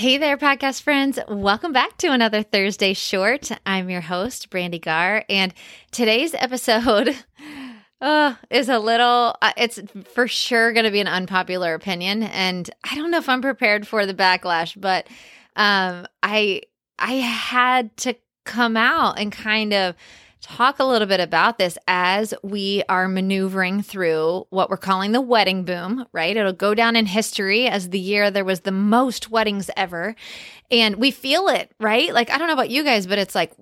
Hey there, podcast friends. Welcome back to another Thursday Short. I'm your host, Brandy Gar, and today's episode uh, is a little, uh, it's for sure going to be an unpopular opinion. And I don't know if I'm prepared for the backlash, but um, I, I had to come out and kind of talk a little bit about this as we are maneuvering through what we're calling the wedding boom, right? It'll go down in history as the year there was the most weddings ever. And we feel it, right? Like, I don't know about you guys, but it's like,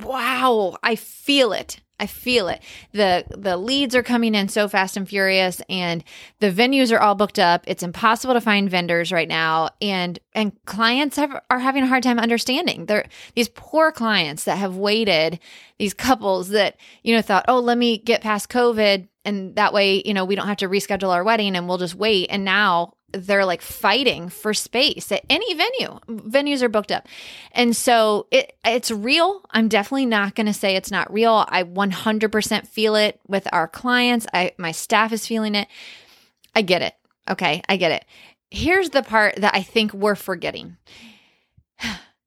wow, I feel it. I feel it. The the leads are coming in so fast and furious and the venues are all booked up. It's impossible to find vendors right now and and clients have, are having a hard time understanding. They're these poor clients that have waited, these couples that, you know, thought, "Oh, let me get past COVID and that way, you know, we don't have to reschedule our wedding and we'll just wait." And now they're like fighting for space at any venue. Venues are booked up. And so it it's real. I'm definitely not going to say it's not real. I 100% feel it with our clients. I my staff is feeling it. I get it. Okay, I get it. Here's the part that I think we're forgetting.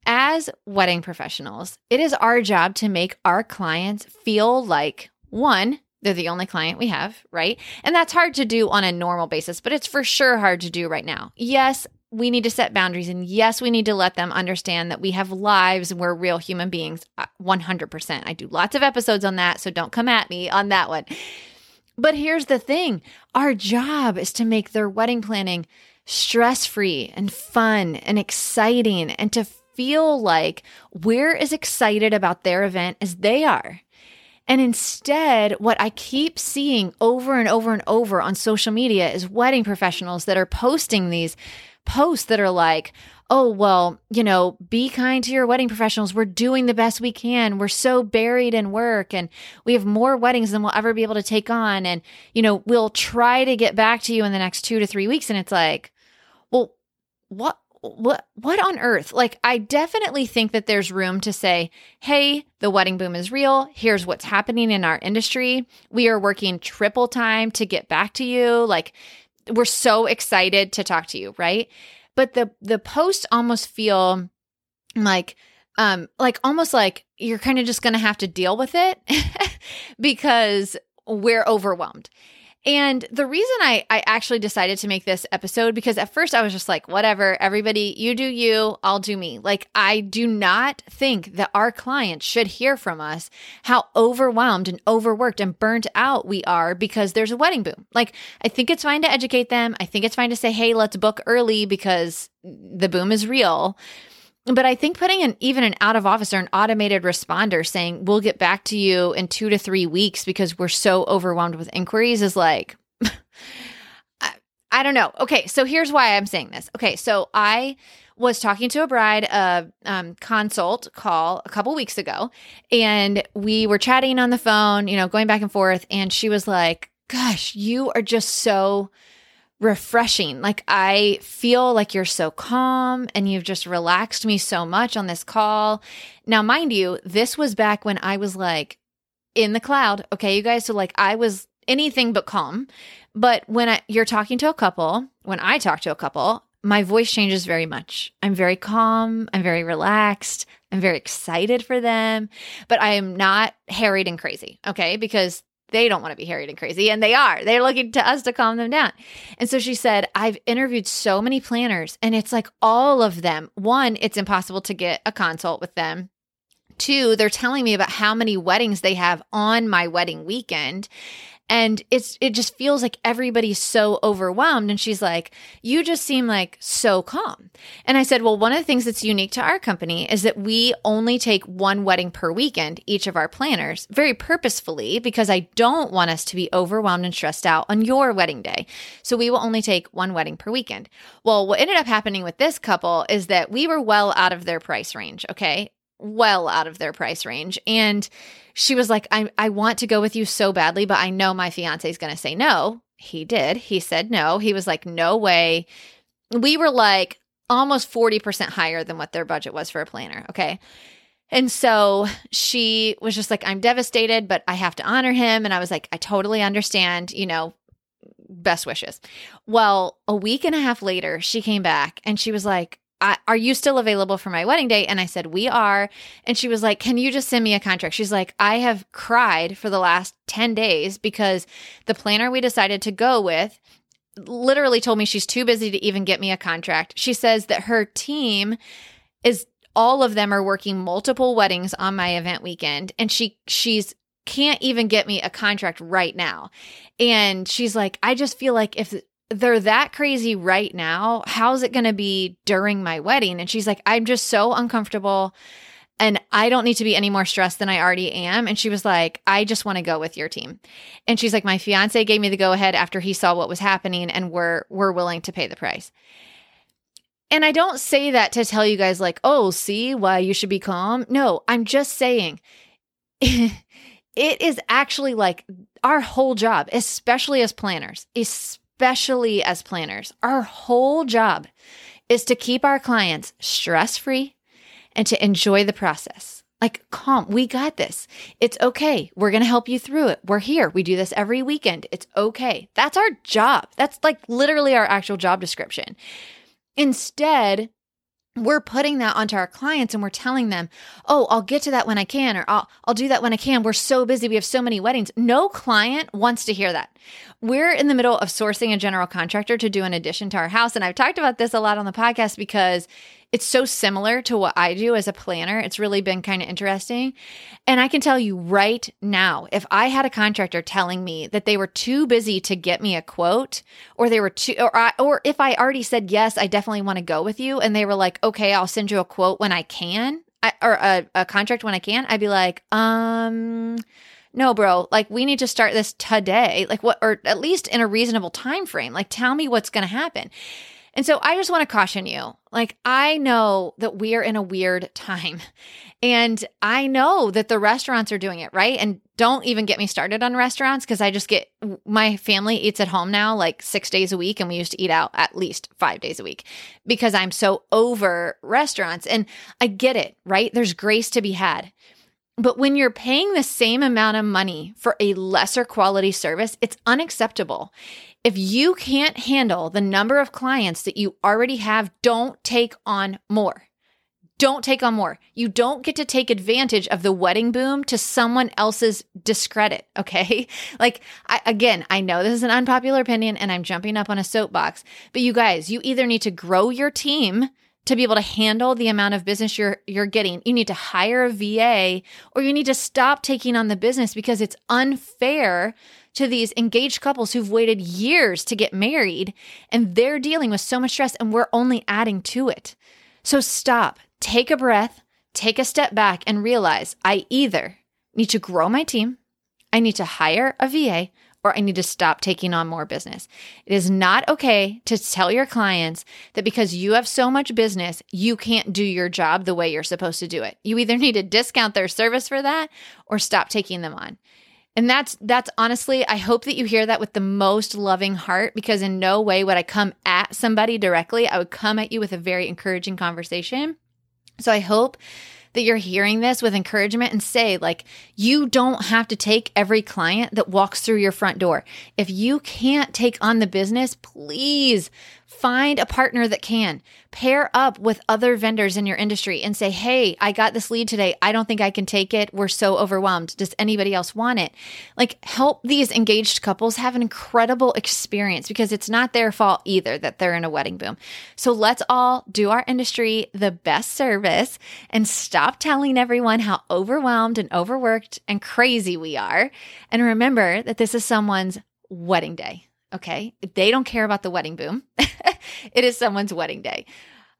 As wedding professionals, it is our job to make our clients feel like one, they're the only client we have, right? And that's hard to do on a normal basis, but it's for sure hard to do right now. Yes, we need to set boundaries. And yes, we need to let them understand that we have lives and we're real human beings 100%. Uh, I do lots of episodes on that. So don't come at me on that one. But here's the thing our job is to make their wedding planning stress free and fun and exciting and to feel like we're as excited about their event as they are. And instead, what I keep seeing over and over and over on social media is wedding professionals that are posting these posts that are like, oh, well, you know, be kind to your wedding professionals. We're doing the best we can. We're so buried in work and we have more weddings than we'll ever be able to take on. And, you know, we'll try to get back to you in the next two to three weeks. And it's like, well, what? What what on earth? Like i definitely think that there's room to say hey the wedding boom is real. Here's what's happening in our industry. We are working triple time to get back to you. Like we're so excited to talk to you right? But the the posts almost feel like um like almost like you're kind of just going to have to deal with it because we're overwhelmed and the reason I, I actually decided to make this episode, because at first I was just like, whatever, everybody, you do you, I'll do me. Like, I do not think that our clients should hear from us how overwhelmed and overworked and burnt out we are because there's a wedding boom. Like, I think it's fine to educate them. I think it's fine to say, hey, let's book early because the boom is real. But I think putting an even an out of office or an automated responder saying we'll get back to you in two to three weeks because we're so overwhelmed with inquiries is like, I, I don't know. Okay, so here's why I'm saying this. Okay, so I was talking to a bride a um, consult call a couple weeks ago, and we were chatting on the phone, you know, going back and forth, and she was like, "Gosh, you are just so." Refreshing. Like I feel like you're so calm and you've just relaxed me so much on this call. Now, mind you, this was back when I was like in the cloud. Okay, you guys. So like I was anything but calm. But when I, you're talking to a couple, when I talk to a couple, my voice changes very much. I'm very calm. I'm very relaxed. I'm very excited for them, but I am not harried and crazy. Okay. Because they don't want to be harried and crazy and they are. They're looking to us to calm them down. And so she said i've interviewed so many planners and it's like all of them. One it's impossible to get a consult with them. Two they're telling me about how many weddings they have on my wedding weekend and it's it just feels like everybody's so overwhelmed. And she's like you just seem like so calm. And i said well one of the things that's unique to our company is that we only take one wedding per weekend each of our planners very purposefully because i don't want us to be overwhelmed and stressed out on your wedding day. So we will only take one wedding per weekend. Well what ended up happening with this couple is that we were well out of their price range okay well out of their price range. And she was like, I, I want to go with you so badly, but I know my fiance is going to say no. He did. He said no. He was like, no way. We were like almost 40% higher than what their budget was for a planner. Okay. And so she was just like, I'm devastated, but I have to honor him. And I was like, I totally understand, you know, best wishes. Well, a week and a half later, she came back and she was like, are you still available for my wedding day? And I said, We are. And she was like, Can you just send me a contract? She's like, I have cried for the last 10 days because the planner we decided to go with literally told me she's too busy to even get me a contract. She says that her team is all of them are working multiple weddings on my event weekend and she she's can't even get me a contract right now. And she's like, I just feel like if they're that crazy right now, how's it going to be during my wedding? And she's like, I'm just so uncomfortable and I don't need to be any more stressed than I already am. And she was like, I just want to go with your team. And she's like, my fiance gave me the go ahead after he saw what was happening and we're, we're willing to pay the price. And I don't say that to tell you guys like, oh, see why you should be calm. No, I'm just saying it is actually like our whole job, especially as planners, especially as planners, our whole job is to keep our clients stress free and to enjoy the process. Like, calm, we got this. It's okay. We're going to help you through it. We're here. We do this every weekend. It's okay. That's our job. That's like literally our actual job description. Instead, we're putting that onto our clients and we're telling them, "Oh, I'll get to that when I can or I'll I'll do that when I can. We're so busy. We have so many weddings." No client wants to hear that. We're in the middle of sourcing a general contractor to do an addition to our house and I've talked about this a lot on the podcast because it's so similar to what I do as a planner. It's really been kind of interesting. And I can tell you right now, if I had a contractor telling me that they were too busy to get me a quote, or they were too, or, I, or if I already said, yes, I definitely want to go with you, and they were like, okay, I'll send you a quote when I can, I, or a, a contract when I can, I'd be like, um, no bro like we need to start this today like what or at least in a reasonable time frame like tell me what's going to happen and so I just want to caution you. Like, I know that we're in a weird time. And I know that the restaurants are doing it, right? And don't even get me started on restaurants because I just get my family eats at home now like six days a week. And we used to eat out at least five days a week because I'm so over restaurants. And I get it, right? There's grace to be had. But when you're paying the same amount of money for a lesser quality service, it's unacceptable. If you can't handle the number of clients that you already have, don't take on more. Don't take on more. You don't get to take advantage of the wedding boom to someone else's discredit. Okay. Like, I, again, I know this is an unpopular opinion and I'm jumping up on a soapbox, but you guys, you either need to grow your team to be able to handle the amount of business you're you're getting. You need to hire a VA or you need to stop taking on the business because it's unfair to these engaged couples who've waited years to get married and they're dealing with so much stress and we're only adding to it. So stop, take a breath, take a step back and realize I either need to grow my team, I need to hire a VA, or I need to stop taking on more business. It is not okay to tell your clients that because you have so much business, you can't do your job the way you're supposed to do it. You either need to discount their service for that or stop taking them on. And that's that's honestly, I hope that you hear that with the most loving heart because in no way would I come at somebody directly. I would come at you with a very encouraging conversation. So I hope that you're hearing this with encouragement and say, like, you don't have to take every client that walks through your front door. If you can't take on the business, please Find a partner that can. Pair up with other vendors in your industry and say, Hey, I got this lead today. I don't think I can take it. We're so overwhelmed. Does anybody else want it? Like, help these engaged couples have an incredible experience because it's not their fault either that they're in a wedding boom. So let's all do our industry the best service and stop telling everyone how overwhelmed and overworked and crazy we are. And remember that this is someone's wedding day. Okay. They don't care about the wedding boom. it is someone's wedding day.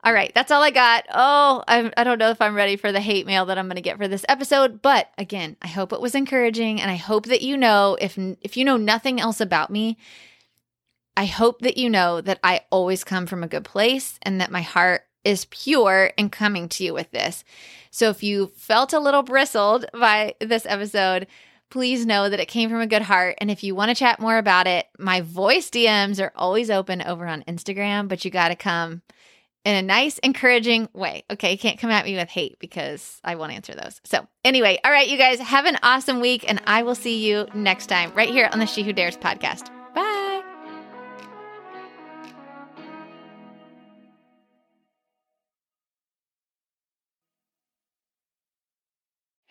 All right, that's all I got. Oh, I'm, I don't know if I'm ready for the hate mail that I'm going to get for this episode, but again, I hope it was encouraging, and I hope that you know if if you know nothing else about me, I hope that you know that I always come from a good place and that my heart is pure in coming to you with this. So if you felt a little bristled by this episode, please know that it came from a good heart. And if you want to chat more about it, my voice DMs are always open over on Instagram, but you got to come in a nice, encouraging way. Okay. You can't come at me with hate because I won't answer those. So, anyway, all right, you guys have an awesome week, and I will see you next time right here on the She Who Dares podcast.